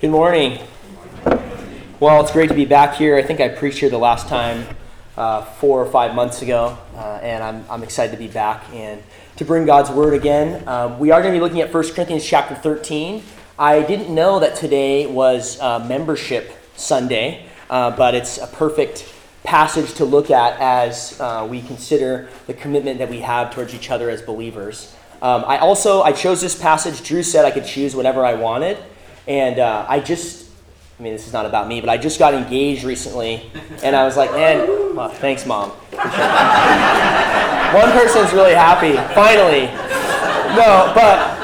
Good morning. Well, it's great to be back here. I think I preached here the last time uh, four or five months ago, uh, and I'm, I'm excited to be back and to bring God's word again. Um, we are going to be looking at 1 Corinthians chapter 13. I didn't know that today was uh, membership Sunday, uh, but it's a perfect passage to look at as uh, we consider the commitment that we have towards each other as believers. Um, I also I chose this passage. Drew said I could choose whatever I wanted. And uh, I just, I mean, this is not about me, but I just got engaged recently. And I was like, man, thanks, mom. One person's really happy, finally. No, but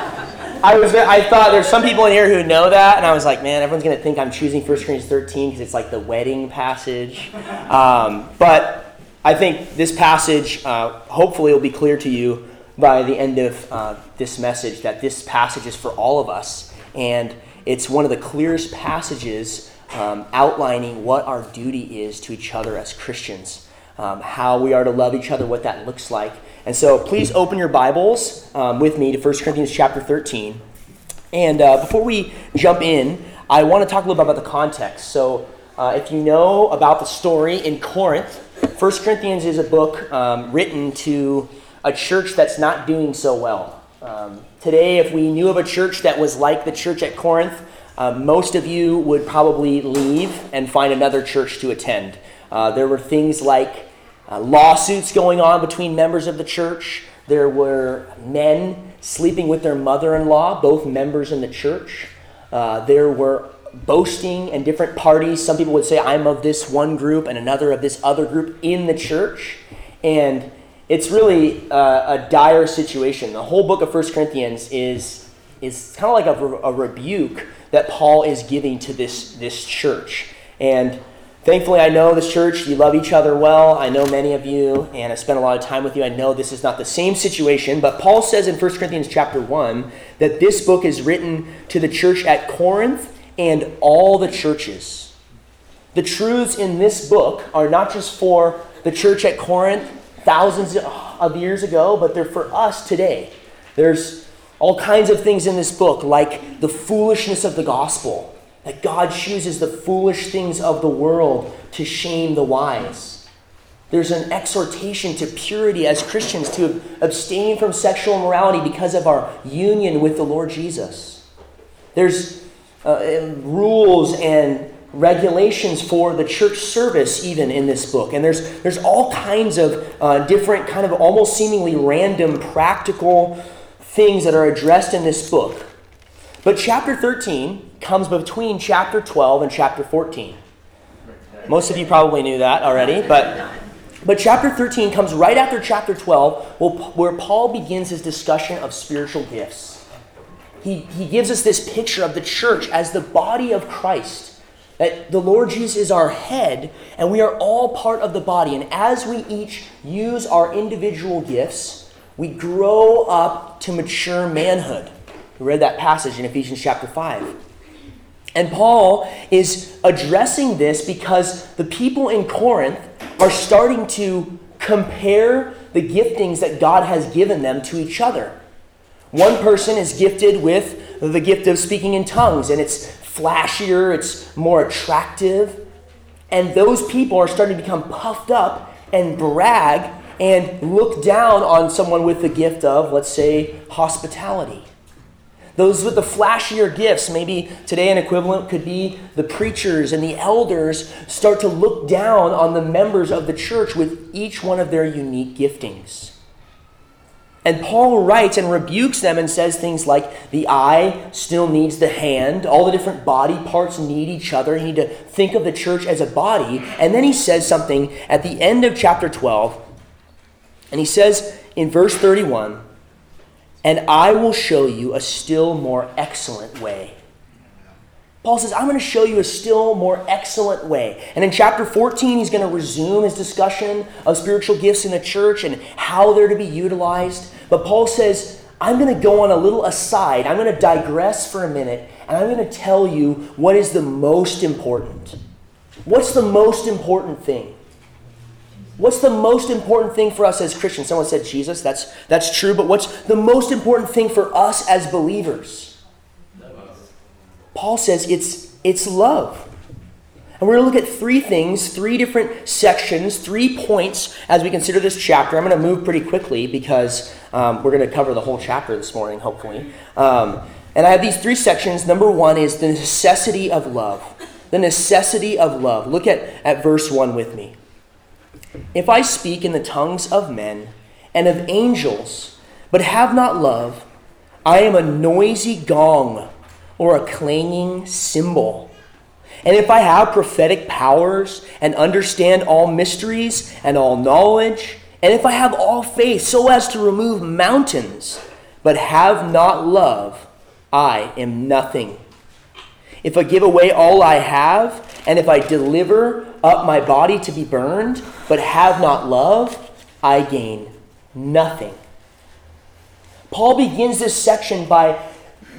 I was I thought there's some people in here who know that, and I was like, man, everyone's gonna think I'm choosing 1 Corinthians 13 because it's like the wedding passage. Um, but I think this passage, uh, hopefully, will be clear to you by the end of uh, this message that this passage is for all of us, and it's one of the clearest passages um, outlining what our duty is to each other as Christians, um, how we are to love each other, what that looks like. And so please open your Bibles um, with me to 1 Corinthians chapter 13. And uh, before we jump in, I want to talk a little bit about the context. So uh, if you know about the story in Corinth, 1 Corinthians is a book um, written to a church that's not doing so well. Um, today, if we knew of a church that was like the church at Corinth, uh, most of you would probably leave and find another church to attend. Uh, there were things like uh, lawsuits going on between members of the church. There were men sleeping with their mother in law, both members in the church. Uh, there were boasting and different parties. Some people would say, I'm of this one group and another of this other group in the church. And it's really a, a, dire situation. The whole book of First Corinthians is, is kind of like a, a, rebuke that Paul is giving to this, this church. And thankfully, I know this church, you love each other well. I know many of you, and I spent a lot of time with you. I know this is not the same situation, but Paul says in 1 Corinthians chapter 1 that this book is written to the church at Corinth and all the churches. The truths in this book are not just for the church at Corinth thousands of years ago, but they're for us today. There's all kinds of things in this book, like the foolishness of the gospel, that God chooses the foolish things of the world to shame the wise. There's an exhortation to purity as Christians to abstain from sexual immorality because of our union with the Lord Jesus. There's uh, rules and regulations for the church service even in this book. And there's there's all kinds of uh, different kind of almost seemingly random practical things that are addressed in this book. But chapter 13 comes between chapter 12 and chapter 14 most of you probably knew that already but but chapter 13 comes right after chapter 12 where paul begins his discussion of spiritual gifts. He, he gives us this picture of the church as the body of christ that the Lord Jesus is our head, and we are all part of the body. And as we each use our individual gifts, we grow up to mature manhood. We read that passage in Ephesians chapter 5. And Paul is addressing this because the people in Corinth are starting to compare the giftings that God has given them to each other. One person is gifted with the gift of speaking in tongues, and it's flashier, it's more attractive. And those people are starting to become puffed up and brag and look down on someone with the gift of, let's say, hospitality. Those with the flashier gifts, maybe today an equivalent could be the preachers and the elders, start to look down on the members of the church with each one of their unique giftings. And Paul writes and rebukes them and says things like the eye still needs the hand, all the different body parts need each other. You need to think of the church as a body. And then he says something at the end of chapter 12. And he says in verse 31 And I will show you a still more excellent way. Paul says, I'm going to show you a still more excellent way. And in chapter 14, he's going to resume his discussion of spiritual gifts in the church and how they're to be utilized. But Paul says, I'm going to go on a little aside. I'm going to digress for a minute, and I'm going to tell you what is the most important. What's the most important thing? What's the most important thing for us as Christians? Someone said Jesus. That's, that's true. But what's the most important thing for us as believers? Paul says it's, it's love. And we're going to look at three things, three different sections, three points as we consider this chapter. I'm going to move pretty quickly because um, we're going to cover the whole chapter this morning, hopefully. Um, and I have these three sections. Number one is the necessity of love. The necessity of love. Look at, at verse 1 with me. If I speak in the tongues of men and of angels, but have not love, I am a noisy gong or a clanging cymbal. And if I have prophetic powers and understand all mysteries and all knowledge, and if I have all faith so as to remove mountains, but have not love, I am nothing. If I give away all I have, and if I deliver up my body to be burned, but have not love, I gain nothing. Paul begins this section by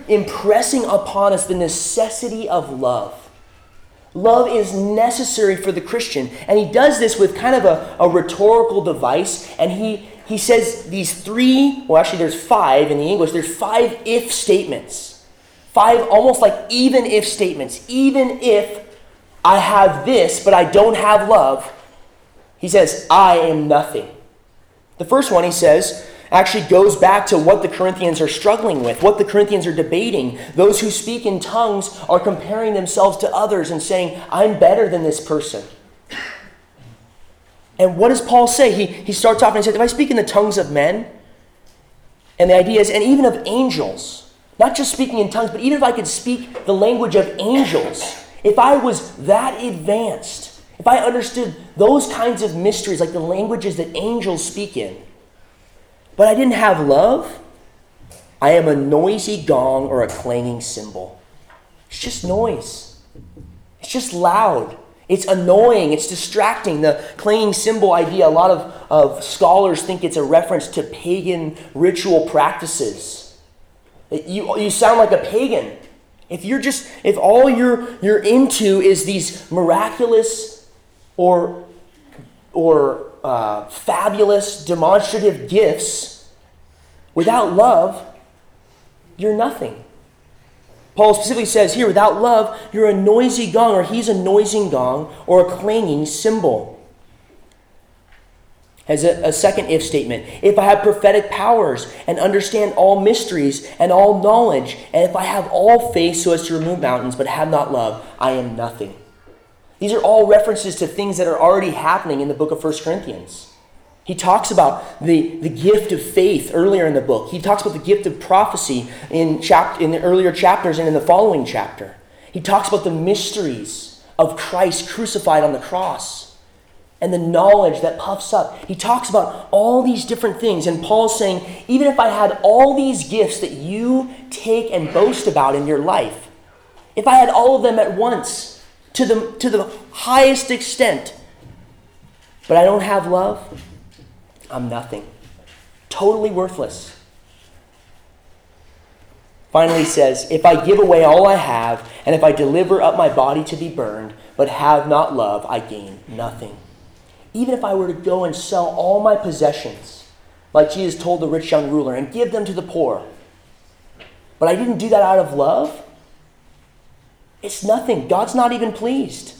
impressing upon us the necessity of love. Love is necessary for the Christian. And he does this with kind of a, a rhetorical device. And he, he says these three, well, actually, there's five in the English, there's five if statements. Five almost like even if statements. Even if I have this, but I don't have love, he says, I am nothing. The first one, he says, actually goes back to what the Corinthians are struggling with, what the Corinthians are debating. Those who speak in tongues are comparing themselves to others and saying, I'm better than this person. And what does Paul say? He, he starts off and he says, If I speak in the tongues of men, and the idea is, and even of angels, not just speaking in tongues, but even if I could speak the language of angels, if I was that advanced, if I understood those kinds of mysteries, like the languages that angels speak in, but I didn't have love, I am a noisy gong or a clanging cymbal. It's just noise. It's just loud. It's annoying. It's distracting. The clanging cymbal idea, a lot of, of scholars think it's a reference to pagan ritual practices. You, you sound like a pagan. If you're just, if all you're, you're into is these miraculous or, or uh, fabulous, demonstrative gifts, without love, you're nothing. Paul specifically says here, without love, you're a noisy gong, or he's a noisy gong, or a clanging cymbal. As a, a, second if statement, if I have prophetic powers and understand all mysteries and all knowledge, and if I have all faith so as to remove mountains but have not love, I am nothing. These are all references to things that are already happening in the book of 1 Corinthians. He talks about the, the gift of faith earlier in the book. He talks about the gift of prophecy in, chap- in the earlier chapters and in the following chapter. He talks about the mysteries of Christ crucified on the cross and the knowledge that puffs up. He talks about all these different things. And Paul's saying, even if I had all these gifts that you take and boast about in your life, if I had all of them at once, to the, to the highest extent, but I don't have love, I'm nothing. Totally worthless. Finally, he says, If I give away all I have, and if I deliver up my body to be burned, but have not love, I gain nothing. Even if I were to go and sell all my possessions, like Jesus told the rich young ruler, and give them to the poor, but I didn't do that out of love, it's nothing. God's not even pleased.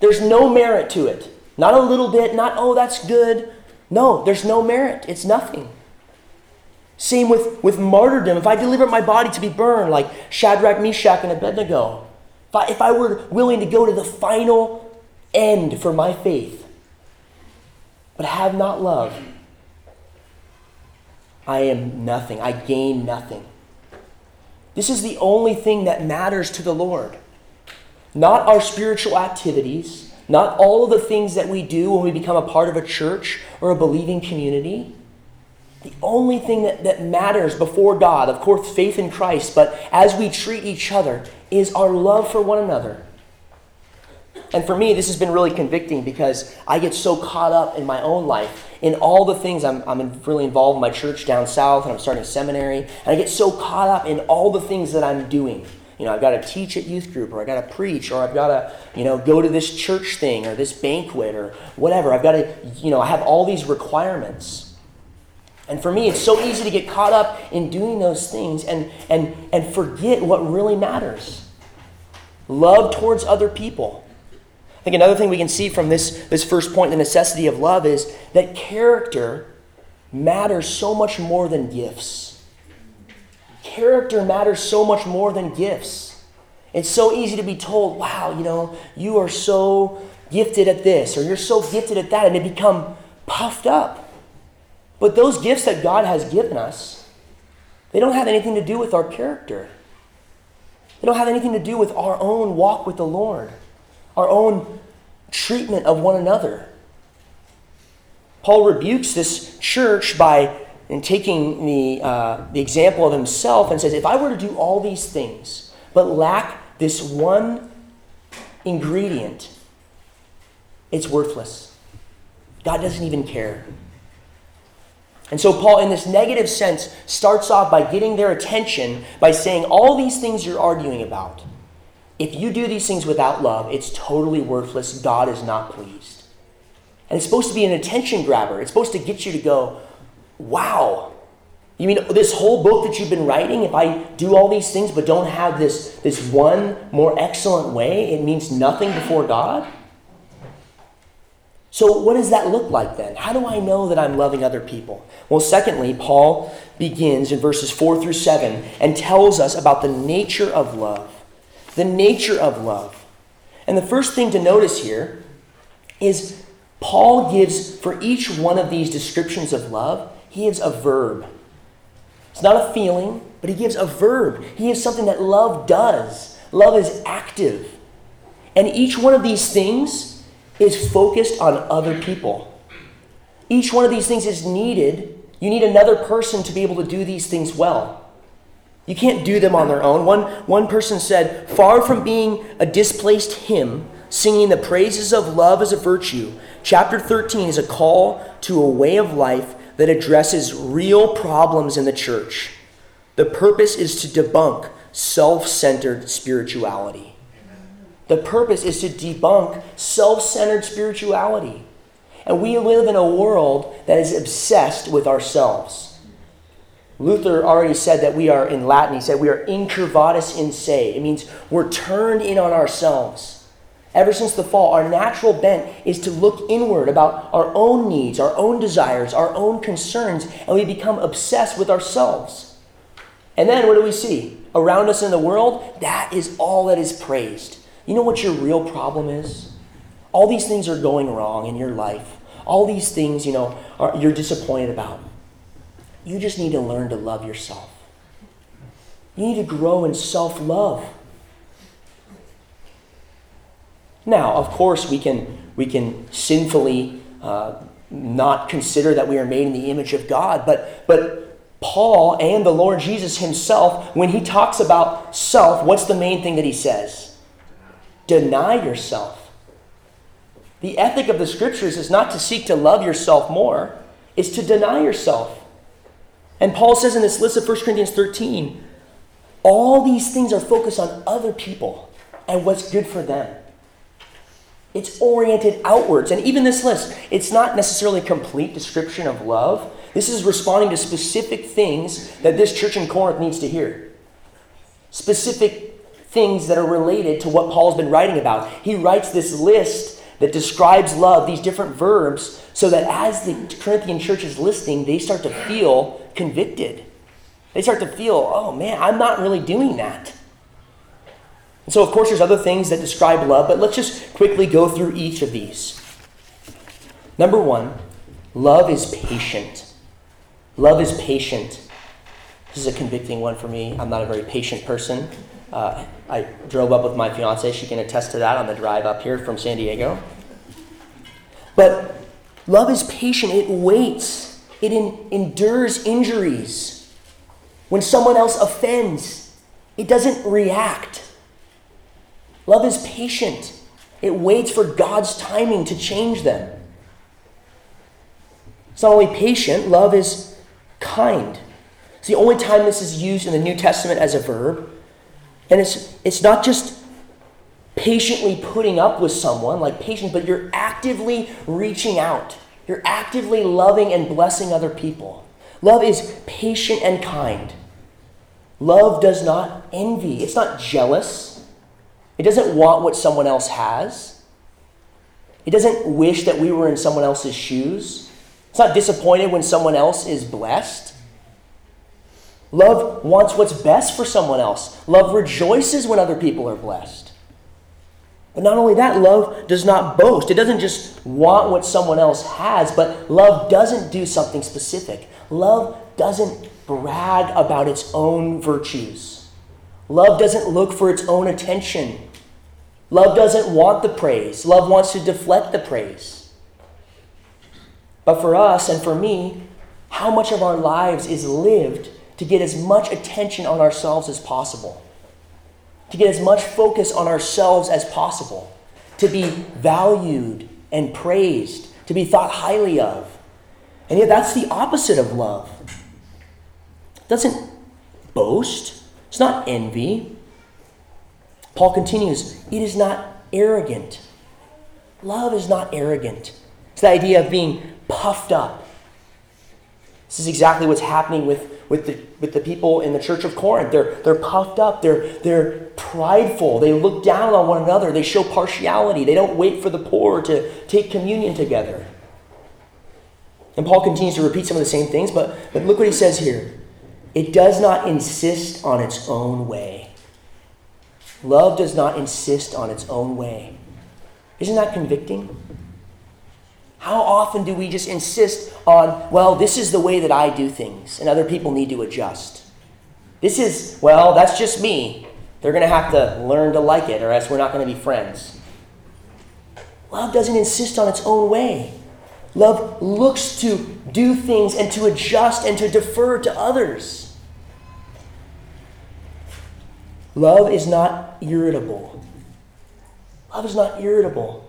There's no merit to it. Not a little bit, not, oh, that's good. No, there's no merit. It's nothing. Same with, with martyrdom. If I deliver my body to be burned, like Shadrach, Meshach, and Abednego, if I, if I were willing to go to the final end for my faith, but have not love, I am nothing. I gain nothing. This is the only thing that matters to the Lord. Not our spiritual activities, not all of the things that we do when we become a part of a church or a believing community. The only thing that, that matters before God, of course, faith in Christ, but as we treat each other, is our love for one another. And for me, this has been really convicting because I get so caught up in my own life, in all the things. I'm, I'm really involved in my church down south, and I'm starting seminary. And I get so caught up in all the things that I'm doing. You know, I've got to teach at youth group, or I've got to preach, or I've got to, you know, go to this church thing, or this banquet, or whatever. I've got to, you know, I have all these requirements. And for me, it's so easy to get caught up in doing those things and, and, and forget what really matters. love towards other people. I think another thing we can see from this, this first point, the necessity of love, is that character matters so much more than gifts. Character matters so much more than gifts. It's so easy to be told, wow, you know, you are so gifted at this, or you're so gifted at that, and they become puffed up. But those gifts that God has given us, they don't have anything to do with our character. They don't have anything to do with our own walk with the Lord, our own treatment of one another. Paul rebukes this church by in taking the, uh, the example of himself and says, If I were to do all these things, but lack this one ingredient, it's worthless. God doesn't even care. And so, Paul, in this negative sense, starts off by getting their attention by saying, All these things you're arguing about, if you do these things without love, it's totally worthless. God is not pleased. And it's supposed to be an attention grabber. It's supposed to get you to go, Wow. You mean this whole book that you've been writing, if I do all these things but don't have this, this one more excellent way, it means nothing before God? So, what does that look like then? How do I know that I'm loving other people? Well, secondly, Paul begins in verses 4 through 7 and tells us about the nature of love. The nature of love. And the first thing to notice here is Paul gives, for each one of these descriptions of love, he gives a verb. It's not a feeling, but he gives a verb. He gives something that love does. Love is active. And each one of these things is focused on other people. Each one of these things is needed. You need another person to be able to do these things well. You can't do them on their own. One, one person said, Far from being a displaced hymn, singing the praises of love as a virtue, chapter 13 is a call to a way of life that addresses real problems in the church. The purpose is to debunk self centered spirituality. The purpose is to debunk self centered spirituality. And we live in a world that is obsessed with ourselves. Luther already said that we are, in Latin, he said we are incurvatus in se. It means we're turned in on ourselves. Ever since the fall, our natural bent is to look inward about our own needs, our own desires, our own concerns, and we become obsessed with ourselves. And then what do we see? Around us in the world, that is all that is praised. You know what your real problem is? All these things are going wrong in your life. All these things, you know, are, you're disappointed about. You just need to learn to love yourself. You need to grow in self love. Now, of course, we can, we can sinfully uh, not consider that we are made in the image of God, but, but Paul and the Lord Jesus himself, when he talks about self, what's the main thing that he says? deny yourself. The ethic of the scriptures is not to seek to love yourself more, it's to deny yourself. And Paul says in this list of 1 Corinthians 13, all these things are focused on other people and what's good for them. It's oriented outwards. And even this list, it's not necessarily a complete description of love. This is responding to specific things that this church in Corinth needs to hear. Specific things that are related to what Paul's been writing about. He writes this list that describes love, these different verbs, so that as the Corinthian church is listening, they start to feel convicted. They start to feel, oh man, I'm not really doing that. And so, of course, there's other things that describe love, but let's just quickly go through each of these. Number one, love is patient. Love is patient. This is a convicting one for me. I'm not a very patient person. Uh, I drove up with my fiance. She can attest to that on the drive up here from San Diego. But love is patient, it waits, it in, endures injuries. When someone else offends, it doesn't react. Love is patient, it waits for God's timing to change them. It's not only patient, love is kind. It's the only time this is used in the New Testament as a verb. And it's, it's not just patiently putting up with someone, like patience, but you're actively reaching out. You're actively loving and blessing other people. Love is patient and kind. Love does not envy, it's not jealous. It doesn't want what someone else has. It doesn't wish that we were in someone else's shoes. It's not disappointed when someone else is blessed. Love wants what's best for someone else. Love rejoices when other people are blessed. But not only that, love does not boast. It doesn't just want what someone else has, but love doesn't do something specific. Love doesn't brag about its own virtues. Love doesn't look for its own attention. Love doesn't want the praise. Love wants to deflect the praise. But for us and for me, how much of our lives is lived to get as much attention on ourselves as possible? To get as much focus on ourselves as possible, to be valued and praised, to be thought highly of. And yet, that's the opposite of love. It doesn't boast, it's not envy. Paul continues, it is not arrogant. Love is not arrogant. It's the idea of being puffed up. This is exactly what's happening with with the, with the people in the church of Corinth. They're, they're puffed up, they're, they're prideful, they look down on one another, they show partiality, they don't wait for the poor to take communion together. And Paul continues to repeat some of the same things, but, but look what he says here. It does not insist on its own way. Love does not insist on its own way. Isn't that convicting? How often do we just insist on, well, this is the way that I do things, and other people need to adjust? This is, well, that's just me. They're going to have to learn to like it, or else we're not going to be friends. Love doesn't insist on its own way. Love looks to do things and to adjust and to defer to others. Love is not irritable. Love is not irritable.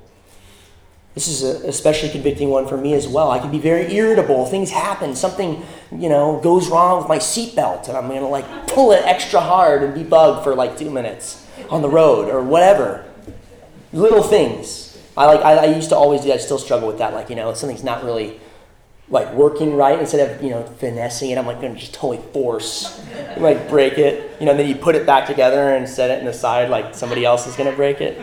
This is a especially convicting one for me as well. I can be very irritable. Things happen. Something, you know, goes wrong with my seatbelt, and I'm to like pull it extra hard and be bugged for like two minutes on the road or whatever. Little things. I like. I, I used to always do. I still struggle with that. Like, you know, something's not really like working right. Instead of you know finessing it, I'm like to just totally force, like break it. You know, and then you put it back together and set it in the side like somebody else is to break it.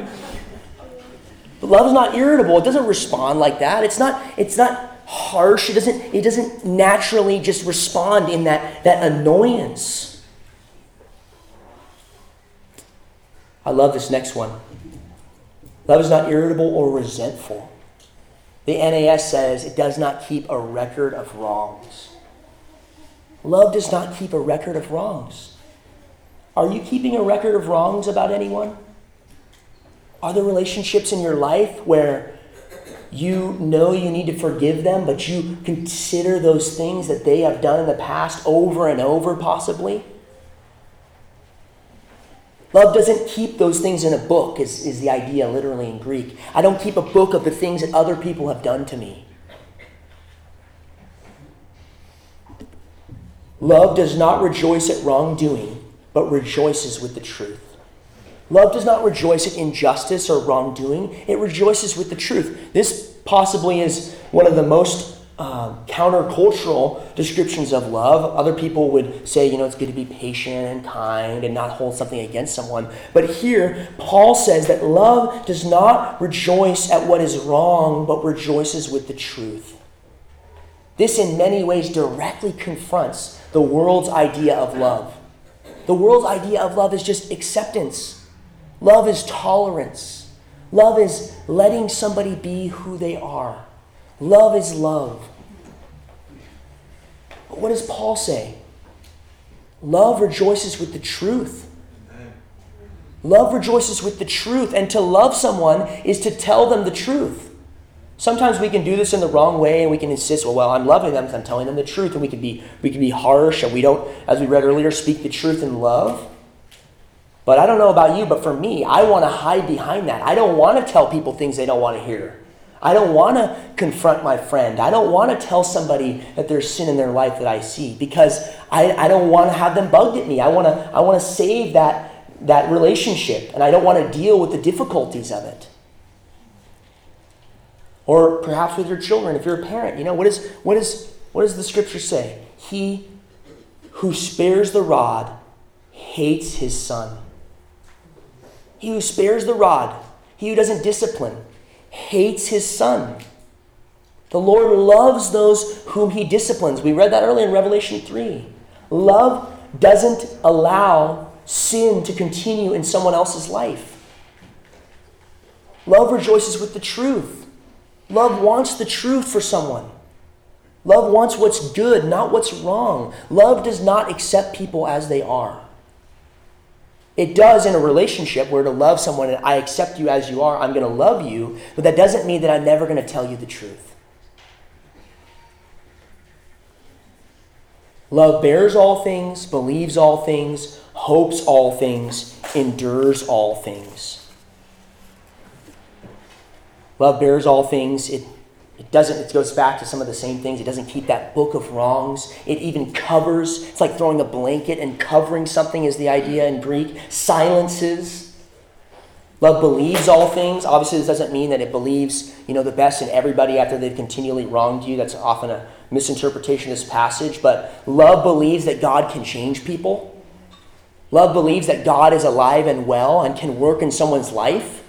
But love is not irritable. It doesn't respond like that. It's not, it's not harsh. It doesn't, it doesn't naturally just respond in that, that annoyance. I love this next one. Love is not irritable or resentful. The NAS says it does not keep a record of wrongs. Love does not keep a record of wrongs. Are you keeping a record of wrongs about anyone? Are there relationships in your life where you know you need to forgive them, but you consider those things that they have done in the past over and over, possibly? Love doesn't keep those things in a book, is, is the idea literally in Greek. I don't keep a book of the things that other people have done to me. Love does not rejoice at wrongdoing, but rejoices with the truth. Love does not rejoice at injustice or wrongdoing, it rejoices with the truth. This possibly is one of the most uh, countercultural descriptions of love. Other people would say, you know, it's good to be patient and kind and not hold something against someone. But here, Paul says that love does not rejoice at what is wrong, but rejoices with the truth. This, in many ways, directly confronts the world's idea of love. The world's idea of love is just acceptance Love is tolerance. Love is letting somebody be who they are. Love is love. But what does Paul say? Love rejoices with the truth. Love rejoices with the truth. And to love someone is to tell them the truth. Sometimes we can do this in the wrong way and we can insist, well, well, I'm loving them, because I'm telling them the truth, and we can be we can be harsh and we don't, as we read earlier, speak the truth in love. But I don't know about you, but for me, I want to hide behind that. I don't want to tell people things they don't want to hear. I don't want to confront my friend. I don't want to tell somebody that there's sin in their life that I see because I, I don't want to have them bugged at me. I want to, I want to save that, that relationship and I don't want to deal with the difficulties of it. Or perhaps with your children, if you're a parent, you know, what, is, what, is, what does the scripture say? He who spares the rod hates his son. He who spares the rod, he who doesn't discipline, hates his son. The Lord loves those whom he disciplines. We read that earlier in Revelation 3. Love doesn't allow sin to continue in someone else's life. Love rejoices with the truth. Love wants the truth for someone. Love wants what's good, not what's wrong. Love does not accept people as they are. It does in a relationship where to love someone and I accept you as you are, I'm going to love you, but that doesn't mean that I'm never going to tell you the truth. Love bears all things, believes all things, hopes all things, endures all things. Love bears all things. It, it doesn't, it goes back to some of the same things. It doesn't keep that book of wrongs. It even covers, it's like throwing a blanket and covering something is the idea in Greek. Silences. Love believes all things. Obviously, this doesn't mean that it believes, you know, the best in everybody after they've continually wronged you. That's often a misinterpretation of this passage, but love believes that God can change people. Love believes that God is alive and well and can work in someone's life.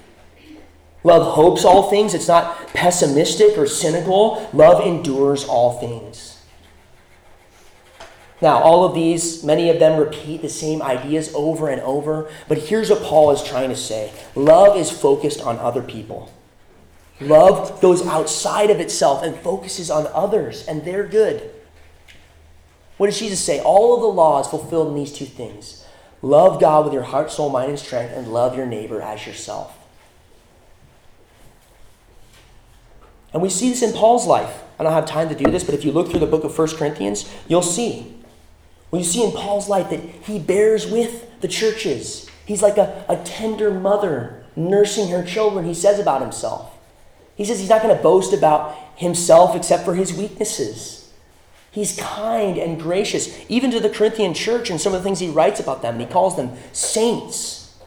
Love hopes all things. It's not pessimistic or cynical. Love endures all things. Now, all of these, many of them repeat the same ideas over and over, but here's what Paul is trying to say love is focused on other people. Love goes outside of itself and focuses on others and their good. What does Jesus say? All of the law is fulfilled in these two things love God with your heart, soul, mind, and strength, and love your neighbor as yourself. And we see this in Paul's life. I don't have time to do this, but if you look through the book of 1 Corinthians, you'll see. Well, you see in Paul's life that he bears with the churches. He's like a, a tender mother nursing her children, he says about himself. He says he's not going to boast about himself except for his weaknesses. He's kind and gracious, even to the Corinthian church and some of the things he writes about them. And he calls them saints.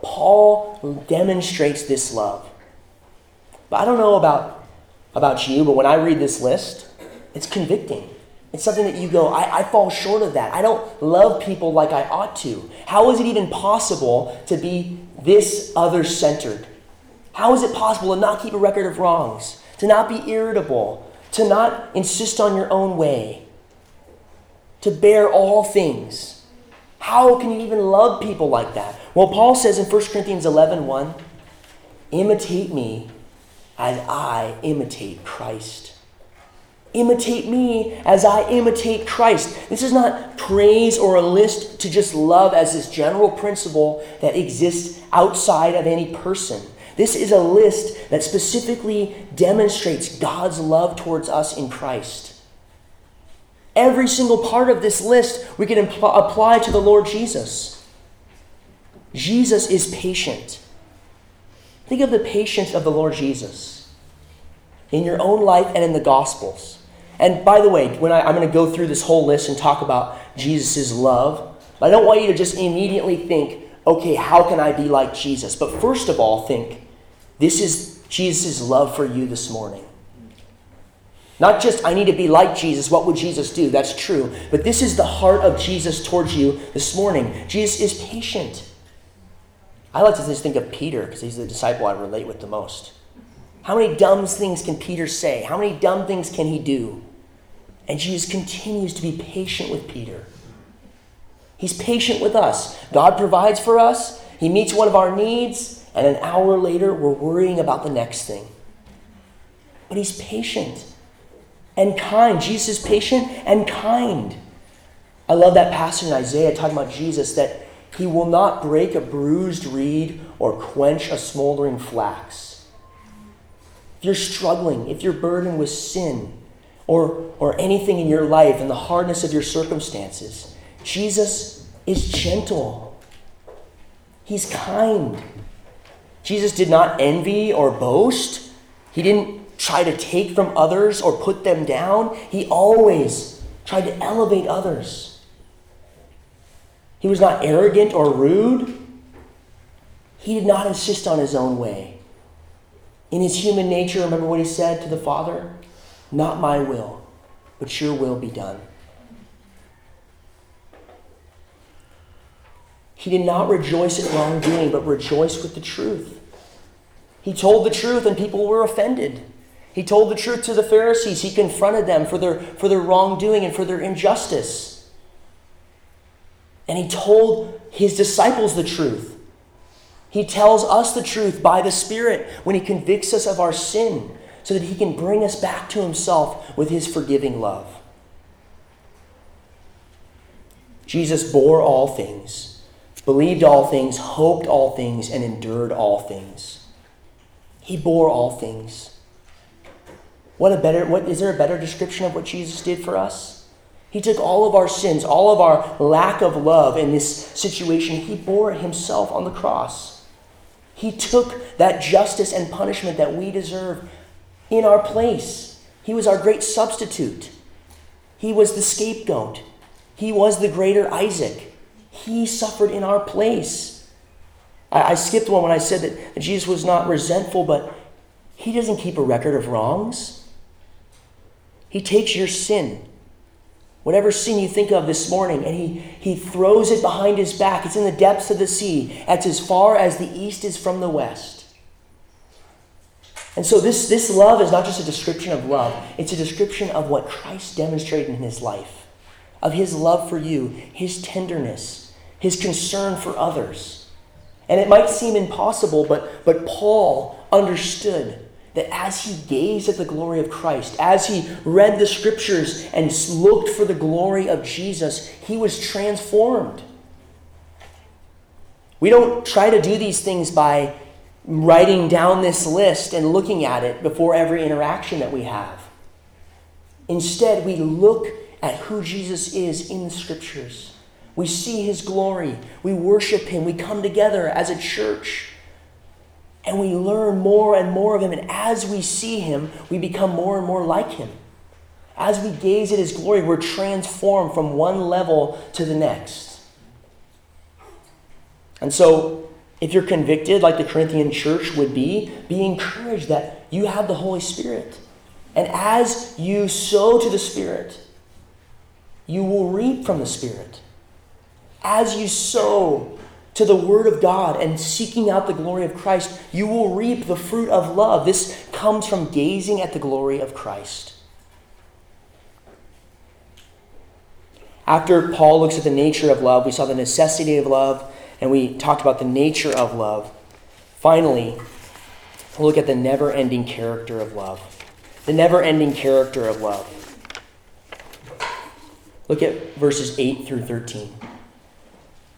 Paul demonstrates this love. But I don't know about, about you, but when I read this list, it's convicting. It's something that you go, I, I fall short of that. I don't love people like I ought to. How is it even possible to be this other centered? How is it possible to not keep a record of wrongs, to not be irritable, to not insist on your own way, to bear all things? How can you even love people like that? Well, Paul says in 1 Corinthians 11 1, imitate me as I imitate Christ. Imitate me as I imitate Christ. This is not praise or a list to just love as this general principle that exists outside of any person. This is a list that specifically demonstrates God's love towards us in Christ. Every single part of this list we can impl- apply to the Lord Jesus. Jesus is patient. Think of the patience of the Lord Jesus in your own life and in the Gospels. And by the way, when I, am going to go through this whole list and talk about Jesus' love, I don't want you to just immediately think, okay, how can I be like Jesus? But first of all, think, this is Jesus' love for you this morning. Not just, I need to be like Jesus. What would Jesus do? That's true. But this is the heart of Jesus towards you this morning. Jesus is patient. I like to just think of Peter because he's the disciple I relate with the most. How many dumb things can Peter say? How many dumb things can he do? And Jesus continues to be patient with Peter. He's patient with us. God provides for us, He meets one of our needs, and an hour later, we're worrying about the next thing. But He's patient and kind. Jesus is patient and kind. I love that passage in Isaiah talking about Jesus that He will not break a bruised reed or quench a smoldering flax. If you're struggling, if you're burdened with sin, or, or anything in your life and the hardness of your circumstances. Jesus is gentle, He's kind. Jesus did not envy or boast, He didn't try to take from others or put them down. He always tried to elevate others. He was not arrogant or rude. He did not insist on his own way. In his human nature, remember what he said to the Father? Not my will, but your will be done. He did not rejoice at wrongdoing, but rejoiced with the truth. He told the truth, and people were offended. He told the truth to the Pharisees. He confronted them for their, for their wrongdoing and for their injustice. And he told his disciples the truth. He tells us the truth by the Spirit when he convicts us of our sin so that he can bring us back to himself with his forgiving love. Jesus bore all things, believed all things, hoped all things, and endured all things. He bore all things. What a better what is there a better description of what Jesus did for us? He took all of our sins, all of our lack of love in this situation, he bore it himself on the cross. He took that justice and punishment that we deserve in our place. He was our great substitute. He was the scapegoat. He was the greater Isaac. He suffered in our place. I, I skipped one when I said that Jesus was not resentful, but he doesn't keep a record of wrongs. He takes your sin, whatever sin you think of this morning, and he, he throws it behind his back. It's in the depths of the sea. It's as far as the east is from the west. And so this, this love is not just a description of love, it's a description of what Christ demonstrated in his life, of his love for you, his tenderness, his concern for others. And it might seem impossible, but, but Paul understood that as he gazed at the glory of Christ, as he read the scriptures and looked for the glory of Jesus, he was transformed. We don't try to do these things by writing down this list and looking at it before every interaction that we have. Instead, we look at who Jesus is in the scriptures. We see his glory. We worship him. We come together as a church and we learn more and more of him. And as we see him, we become more and more like him. As we gaze at his glory, we're transformed from one level to the next. And so, if you're convicted, like the Corinthian church would be, be encouraged that you have the Holy Spirit. And as you sow to the Spirit, you will reap from the Spirit. As you sow to the Word of God and seeking out the glory of Christ, you will reap the fruit of love. This comes from gazing at the glory of Christ. After Paul looks at the nature of love, we saw the necessity of love, and we talked about the nature of love. Finally, we'll look at the never ending character of love. The never ending character of love. Look at verses 8 through 13.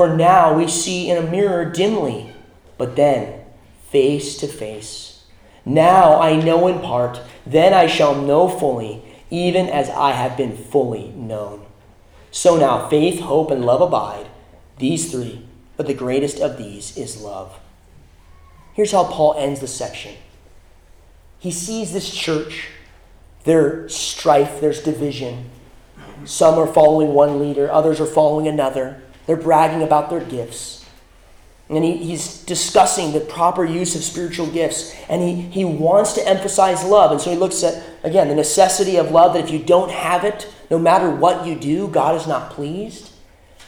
For now we see in a mirror dimly, but then face to face. Now I know in part, then I shall know fully, even as I have been fully known. So now faith, hope, and love abide, these three, but the greatest of these is love. Here's how Paul ends the section. He sees this church, there's strife, there's division. Some are following one leader, others are following another. They're bragging about their gifts. And he, he's discussing the proper use of spiritual gifts. And he, he wants to emphasize love. And so he looks at, again, the necessity of love that if you don't have it, no matter what you do, God is not pleased.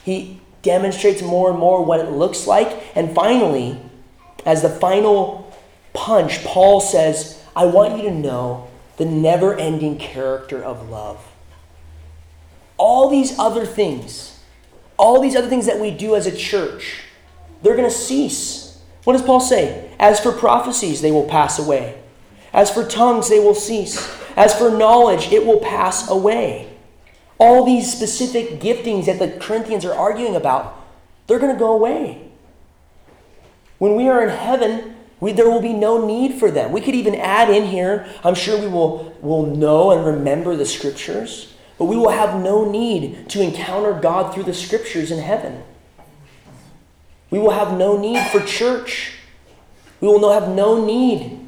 He demonstrates more and more what it looks like. And finally, as the final punch, Paul says, I want you to know the never ending character of love. All these other things all these other things that we do as a church, they're going to cease. What does Paul say? As for prophecies, they will pass away. As for tongues, they will cease. As for knowledge, it will pass away. All these specific giftings that the Corinthians are arguing about, they're going to go away. When we are in heaven, we, there will be no need for them. We could even add in here, I'm sure we will, will know and remember the scriptures. But we will have no need to encounter God through the scriptures in heaven. We will have no need for church. We will have no need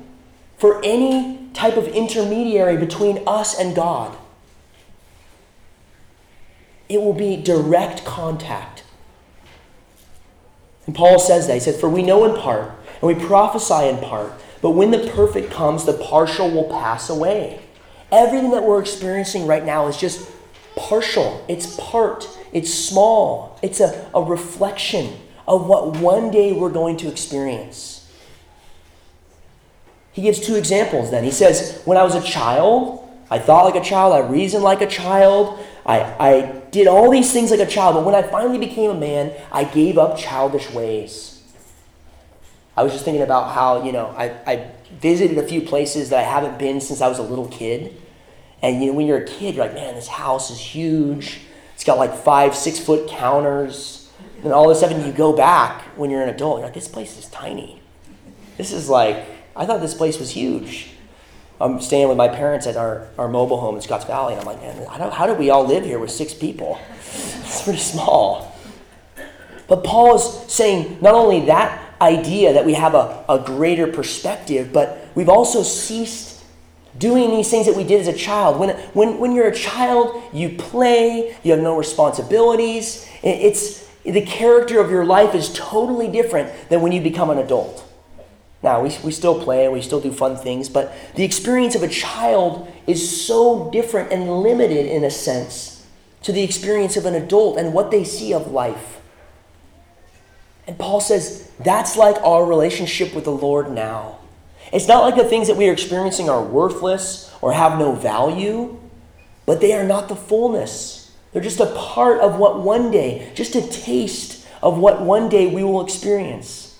for any type of intermediary between us and God. It will be direct contact. And Paul says that. He said, For we know in part, and we prophesy in part, but when the perfect comes, the partial will pass away. Everything that we're experiencing right now is just partial, it's part, it's small, it's a, a reflection of what one day we're going to experience. He gives two examples then. He says, When I was a child, I thought like a child, I reasoned like a child, I, I did all these things like a child, but when I finally became a man, I gave up childish ways. I was just thinking about how, you know, I, I visited a few places that I haven't been since I was a little kid. And you know, when you're a kid, you're like, man, this house is huge. It's got like five, six foot counters. And all of a sudden you go back when you're an adult, you're like, this place is tiny. This is like I thought this place was huge. I'm staying with my parents at our, our mobile home in Scotts Valley, and I'm like, man, how did we all live here with six people? It's pretty small. But Paul is saying not only that idea that we have a, a greater perspective, but we've also ceased doing these things that we did as a child. When, when, when you're a child, you play, you have no responsibilities. It's, the character of your life is totally different than when you become an adult. Now, we, we still play and we still do fun things, but the experience of a child is so different and limited in a sense to the experience of an adult and what they see of life. And Paul says that's like our relationship with the Lord now. It's not like the things that we are experiencing are worthless or have no value, but they are not the fullness. They're just a part of what one day, just a taste of what one day we will experience.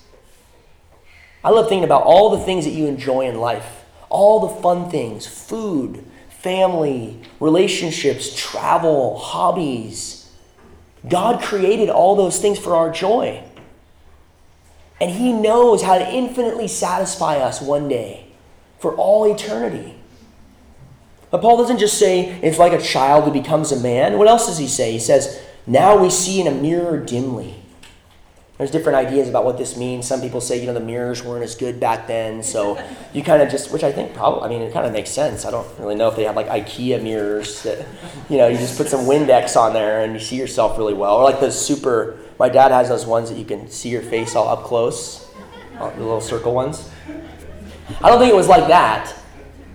I love thinking about all the things that you enjoy in life, all the fun things food, family, relationships, travel, hobbies. God created all those things for our joy. And He knows how to infinitely satisfy us one day for all eternity. But Paul doesn't just say it's like a child who becomes a man. What else does he say? He says, Now we see in a mirror dimly. There's different ideas about what this means. Some people say, you know, the mirrors weren't as good back then, so you kind of just, which I think probably, I mean, it kind of makes sense. I don't really know if they have like IKEA mirrors that, you know, you just put some Windex on there and you see yourself really well. Or like those super, my dad has those ones that you can see your face all up close, uh, the little circle ones. I don't think it was like that.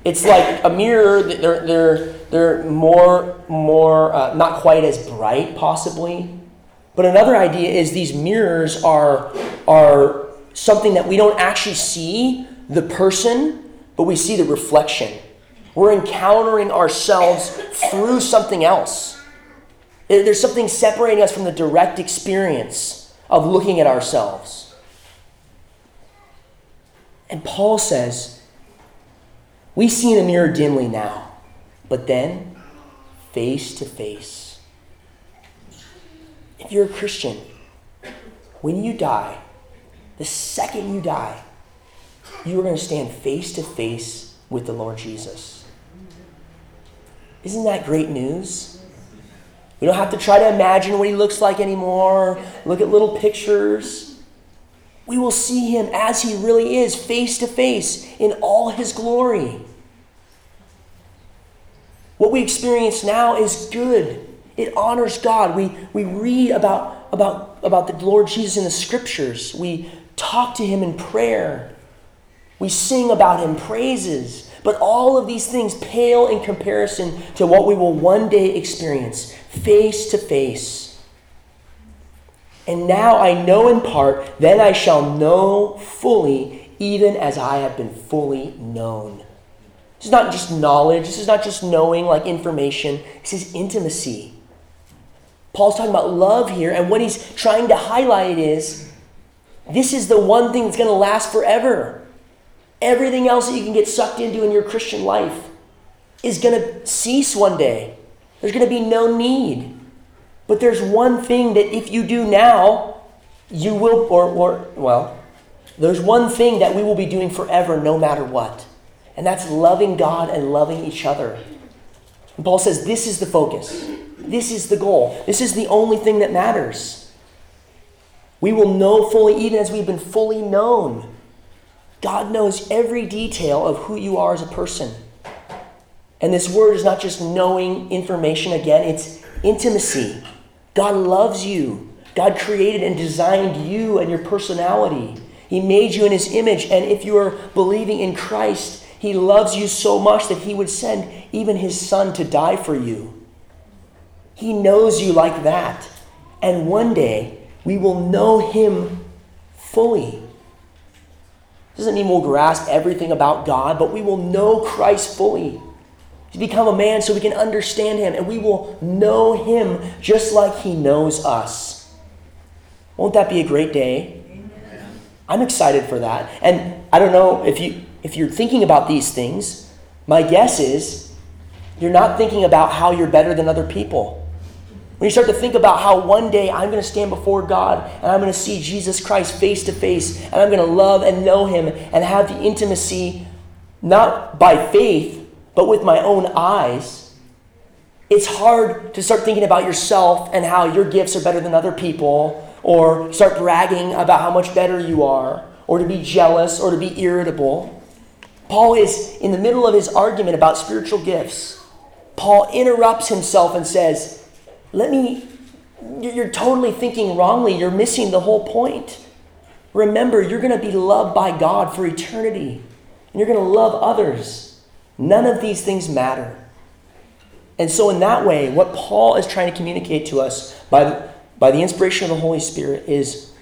It's like a mirror. They're they're they're more more uh, not quite as bright, possibly but another idea is these mirrors are, are something that we don't actually see the person, but we see the reflection. We're encountering ourselves through something else. There's something separating us from the direct experience of looking at ourselves. And Paul says, We see in the mirror dimly now, but then face to face if you're a Christian, when you die, the second you die, you are going to stand face to face with the Lord Jesus. Isn't that great news? We don't have to try to imagine what he looks like anymore, look at little pictures. We will see him as he really is, face to face, in all his glory. What we experience now is good. It honors God. We, we read about, about, about the Lord Jesus in the scriptures. We talk to him in prayer. We sing about him praises. But all of these things pale in comparison to what we will one day experience face to face. And now I know in part, then I shall know fully, even as I have been fully known. This is not just knowledge, this is not just knowing like information, this is intimacy. Paul's talking about love here, and what he's trying to highlight is this is the one thing that's going to last forever. Everything else that you can get sucked into in your Christian life is going to cease one day. There's going to be no need. But there's one thing that if you do now, you will, or, or well, there's one thing that we will be doing forever no matter what. And that's loving God and loving each other. And Paul says this is the focus. This is the goal. This is the only thing that matters. We will know fully, even as we've been fully known. God knows every detail of who you are as a person. And this word is not just knowing information again, it's intimacy. God loves you. God created and designed you and your personality. He made you in His image. And if you are believing in Christ, He loves you so much that He would send even His Son to die for you. He knows you like that. And one day, we will know Him fully. Doesn't mean we'll grasp everything about God, but we will know Christ fully. He's become a man so we can understand him, and we will know him just like he knows us. Won't that be a great day? I'm excited for that. And I don't know if you if you're thinking about these things, my guess is you're not thinking about how you're better than other people. When you start to think about how one day I'm going to stand before God and I'm going to see Jesus Christ face to face and I'm going to love and know him and have the intimacy not by faith but with my own eyes, it's hard to start thinking about yourself and how your gifts are better than other people or start bragging about how much better you are or to be jealous or to be irritable. Paul is in the middle of his argument about spiritual gifts. Paul interrupts himself and says, let me, you're totally thinking wrongly. You're missing the whole point. Remember, you're going to be loved by God for eternity, and you're going to love others. None of these things matter. And so, in that way, what Paul is trying to communicate to us by the, by the inspiration of the Holy Spirit is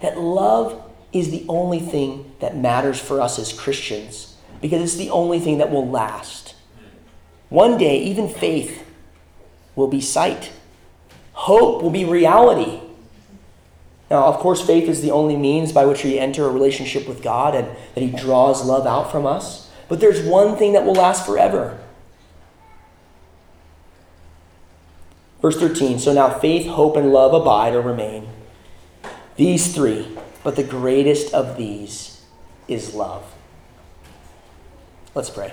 that love is the only thing that matters for us as Christians because it's the only thing that will last. One day, even faith will be sight. Hope will be reality. Now, of course, faith is the only means by which we enter a relationship with God and that He draws love out from us. But there's one thing that will last forever. Verse 13 So now faith, hope, and love abide or remain. These three, but the greatest of these is love. Let's pray.